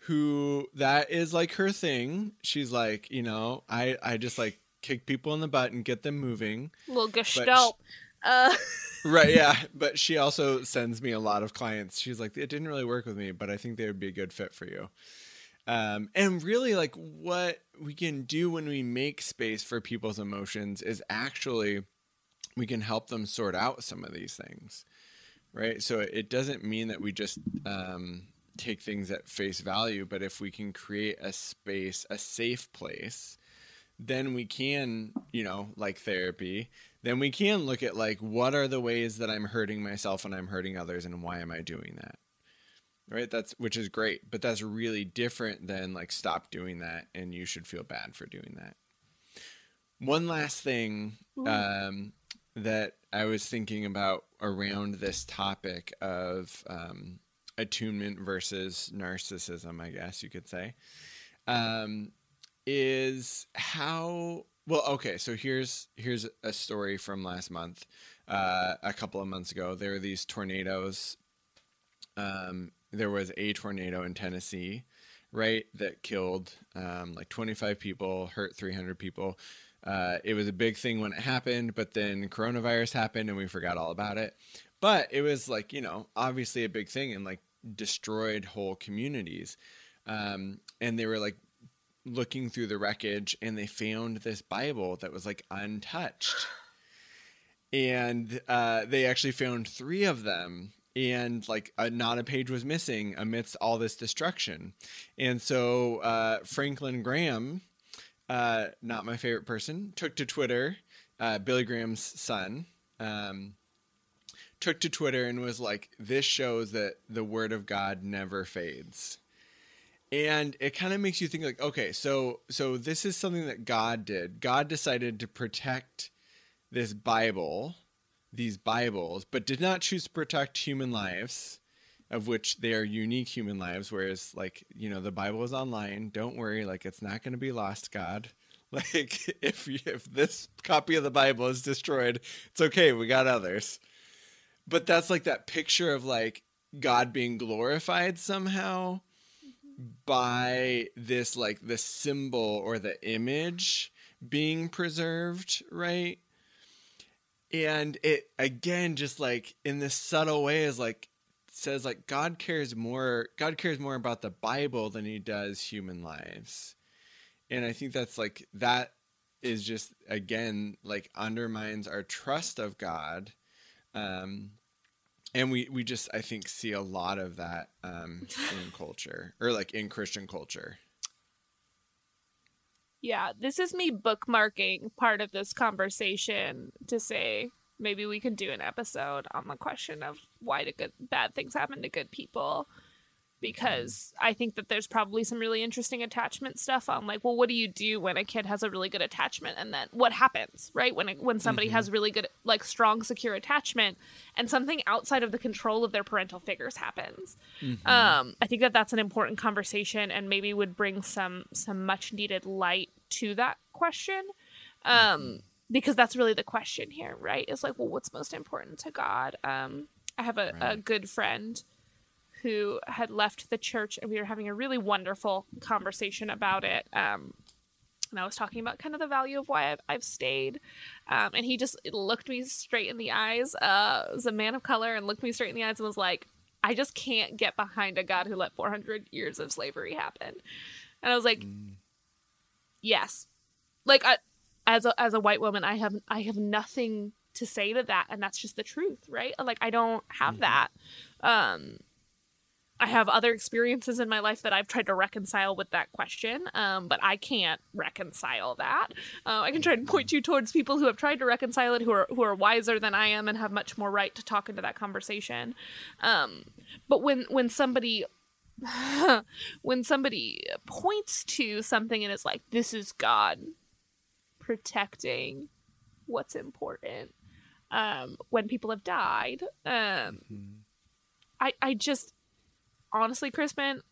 who that is like her thing. She's like, you know, I I just like kick people in the butt and get them moving. little gestalt. uh, [laughs] Right, yeah. But she also sends me a lot of clients. She's like, it didn't really work with me, but I think they would be a good fit for you. Um, and really, like, what we can do when we make space for people's emotions is actually we can help them sort out some of these things, right? So it doesn't mean that we just um, take things at face value, but if we can create a space, a safe place, then we can, you know, like therapy, then we can look at like what are the ways that I'm hurting myself and I'm hurting others and why am I doing that? Right? That's which is great, but that's really different than like stop doing that and you should feel bad for doing that. One last thing um, that I was thinking about around this topic of um, attunement versus narcissism, I guess you could say, um, is how well. Okay, so here's here's a story from last month. Uh, a couple of months ago, there were these tornadoes. Um, there was a tornado in Tennessee, right, that killed um, like 25 people, hurt 300 people. Uh, it was a big thing when it happened, but then coronavirus happened and we forgot all about it. But it was like, you know, obviously a big thing and like destroyed whole communities. Um, and they were like looking through the wreckage and they found this Bible that was like untouched. And uh, they actually found three of them and like uh, not a page was missing amidst all this destruction. And so uh, Franklin Graham, uh, not my favorite person, took to Twitter, uh, Billy Graham's son, um, took to Twitter and was like, "This shows that the word of God never fades." And it kind of makes you think like, okay, so so this is something that God did. God decided to protect this Bible, these Bibles, but did not choose to protect human lives, of which they are unique human lives. Whereas, like, you know, the Bible is online. Don't worry, like, it's not going to be lost, God. [laughs] Like, if if this copy of the Bible is destroyed, it's okay. We got others. But that's like that picture of like God being glorified somehow by this like the symbol or the image being preserved, right? And it again just like in this subtle way is like says like God cares more God cares more about the Bible than he does human lives. And I think that's like that is just again like undermines our trust of God. Um and we we just I think see a lot of that um [laughs] in culture or like in Christian culture. Yeah, this is me bookmarking part of this conversation to say maybe we could do an episode on the question of why do good bad things happen to good people because I think that there's probably some really interesting attachment stuff on like, well, what do you do when a kid has a really good attachment, and then what happens, right? When it, when somebody mm-hmm. has really good, like, strong, secure attachment, and something outside of the control of their parental figures happens. Mm-hmm. Um, I think that that's an important conversation, and maybe would bring some some much needed light to that question. Um. Because that's really the question here, right? Is like, well, what's most important to God? Um, I have a, right. a good friend who had left the church, and we were having a really wonderful conversation about it. Um, and I was talking about kind of the value of why I've, I've stayed. Um, and he just looked me straight in the eyes. Uh, was a man of color and looked me straight in the eyes and was like, I just can't get behind a God who let 400 years of slavery happen. And I was like, mm. yes. Like, I, as a, as a white woman, I have, I have nothing to say to that. And that's just the truth, right? Like, I don't have mm-hmm. that. Um, I have other experiences in my life that I've tried to reconcile with that question, um, but I can't reconcile that. Uh, I can try and point you towards people who have tried to reconcile it, who are who are wiser than I am and have much more right to talk into that conversation. Um, but when when somebody [laughs] when somebody points to something and is like, "This is God protecting what's important," um, when people have died, um, mm-hmm. I I just honestly, Crispin,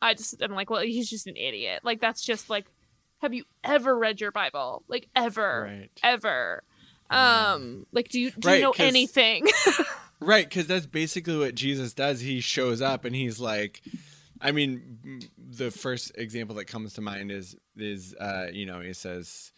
I just I'm like, well, he's just an idiot. Like that's just like, have you ever read your Bible? Like ever, right. ever. Um, like do you do right, you know anything? [laughs] right, because that's basically what Jesus does. He shows up and he's like, I mean, the first example that comes to mind is is uh, you know he says,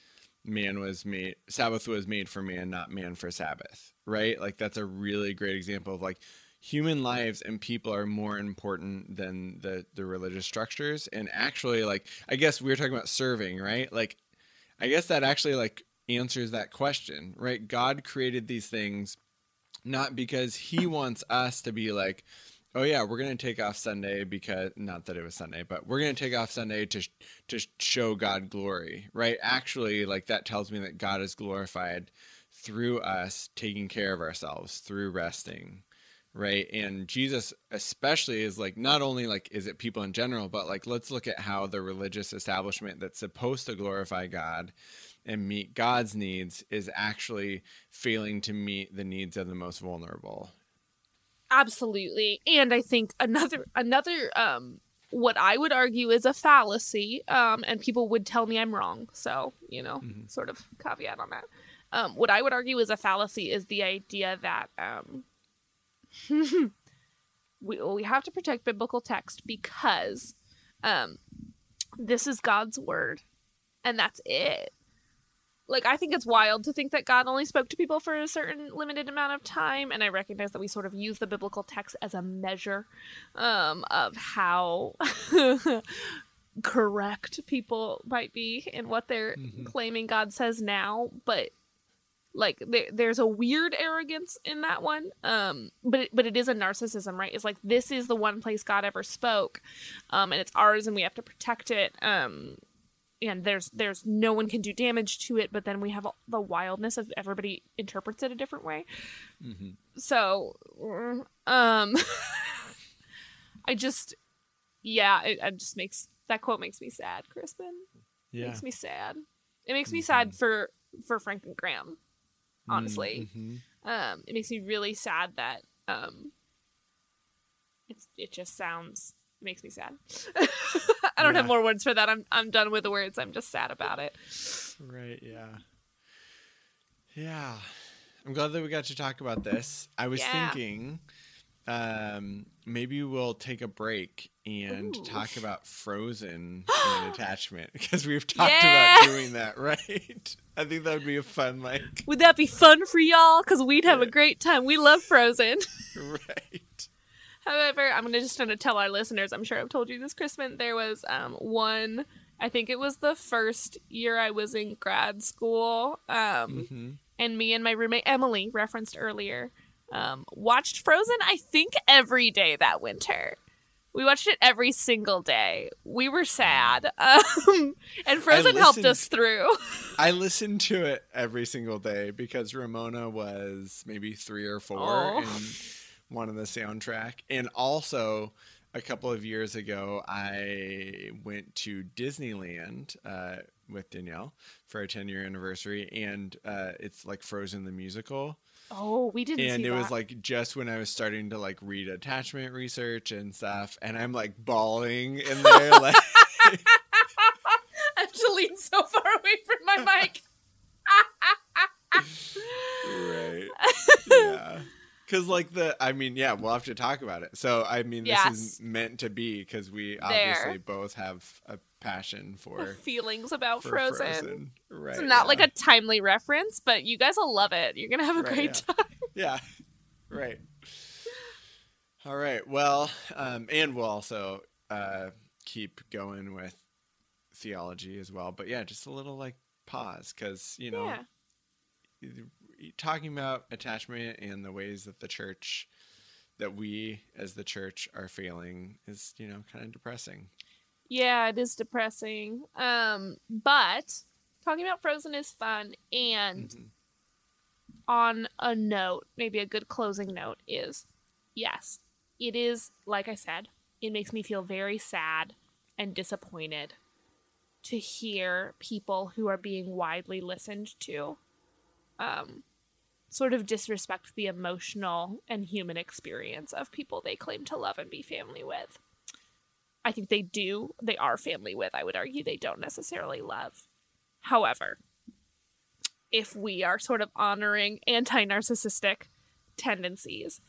man was made Sabbath was made for man, not man for Sabbath. Right, like that's a really great example of like human lives and people are more important than the the religious structures. And actually like i guess we were talking about serving right? Like i guess that actually like answers that question right? God created these things not because he wants us to be like oh yeah we're to take off sunday because not that it was sunday but we're to take off sunday to to show god glory right? Actually like that tells me that god is glorified through us taking care of ourselves through resting right? And jesus especially is like not only like is it people in general but like let's look at how the religious establishment that's supposed to glorify god and meet god's needs is actually failing to meet the needs of the most vulnerable absolutely and i think another another um what i would argue is a fallacy um and people would tell me i'm wrong so you know mm-hmm. sort of caveat on that um what i would argue is a fallacy is the idea that um [laughs] we, we have to protect biblical text because um, this is God's word, and that's it. Like, I think it's wild to think that God only spoke to people for a certain limited amount of time, and I recognize that we sort of use the biblical text as a measure um, of how [laughs] correct people might be in what they're mm-hmm. claiming God says now, but like there, there's a weird arrogance in that one um but it, but it is a narcissism right it's like this is the one place god ever spoke um and it's ours and we have to protect it um and there's there's no one can do damage to it but then we have the wildness of everybody interprets it a different way mm-hmm. so um [laughs] i just yeah it, it, just makes that quote makes me sad crispin yeah. makes me sad it makes me mm-hmm. sad for for Franklin Graham honestly. Mm-hmm. Um, it makes me really sad that um, it's it just sounds it makes me sad. [laughs] I don't yeah. have more words for that. I'm I'm done with the words. I'm just sad about it. Right. Yeah. Yeah. I'm glad that we got to talk about this. I was yeah. thinking um, maybe we'll take a break and Ooh. talk about Frozen [gasps] and attachment [laughs] because we've talked about doing that, [laughs] right? I think that would be a fun like. Would that be fun for y'all? Because we'd have a great time. We love Frozen. right. However, I'm gonna just gonna tell our listeners. I'm sure I've told you this, Crispin. There was um one. I think it was the first year I was in grad school. Um, mm-hmm. and me and my roommate Emily referenced earlier um, watched Frozen, I think, every day that winter. We watched it every single day. We were sad, [laughs] um, and Frozen helped us through. I listened to it every single day because Ramona was maybe three or four Oh. in one of the soundtrack. And also, a couple of years ago, I went to Disneyland uh, with Danielle for our 10 year anniversary. And uh, it's like Frozen the musical. Oh, we didn't and see it that. was like just when I was starting to like read attachment research and stuff. And I'm like bawling in there. like, I have to lean so far away from my mic. [laughs] right yeah because like the i mean yeah we'll have to talk about it so i mean this Yes. is meant to be because we obviously There. both have a passion for, Feelings about for frozen. right It's not like a timely reference, but you guys will love it. You're gonna have a Right, great yeah. time. [laughs] yeah right all right well um and we'll also uh keep going with theology as well but yeah just a little like pause because you know Yeah. Talking about attachment and the ways that the church that we as the church are failing is you know kind of depressing Yeah, it is depressing. Um, but talking about Frozen is fun. And Mhm. on a note, maybe a good closing note is yes, it is, like I said, it makes me feel very sad and disappointed to hear people who are being widely listened to um, sort of disrespect the emotional and human experience of people they claim to love and be family with. I think they do, they are family with. I would argue they don't necessarily love. However, if we are sort of honoring anti narcissistic tendencies,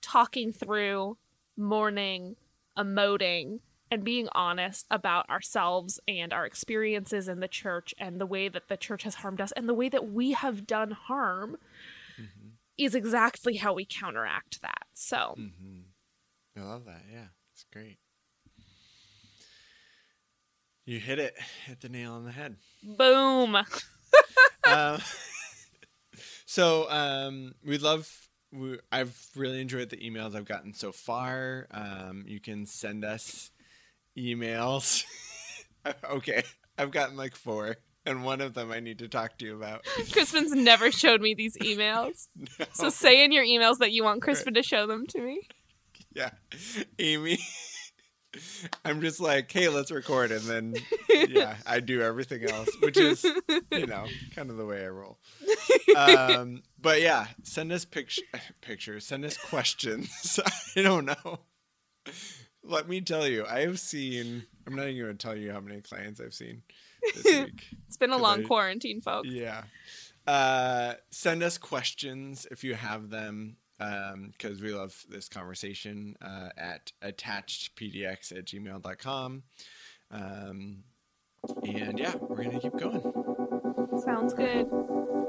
talking through, mourning, emoting, and being honest about ourselves and our experiences in the church and the way that the church has harmed us and the way that we have done harm is exactly how we counteract that. So, mm-hmm. i love that yeah it's great you hit it hit the nail on the head boom. [laughs] um, [laughs] so um, we love. We, I've really enjoyed the emails I've gotten so far. Um, you can send us emails. [laughs] okay, I've gotten like four, and one of them I need to talk to you about. [laughs] Crispin's never showed me these emails. [laughs] So say in your emails that you want Crispin to show them to me. yeah, Amy. [laughs] I'm just like, hey, let's record, and then yeah, I do everything else, which is you know kind of the way I roll. Um, but yeah, send us picture pictures, send us questions. I don't know. Let me tell you, I have seen. I'm not even going to tell you how many clients I've seen. [laughs] It's been a long I- quarantine, folks. Yeah. Uh, send us questions if you have them, because we love this conversation uh, at attachedpdx at gmail.com. Um, and yeah, we're going to keep going. Sounds good.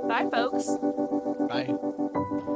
Bye, folks. Bye.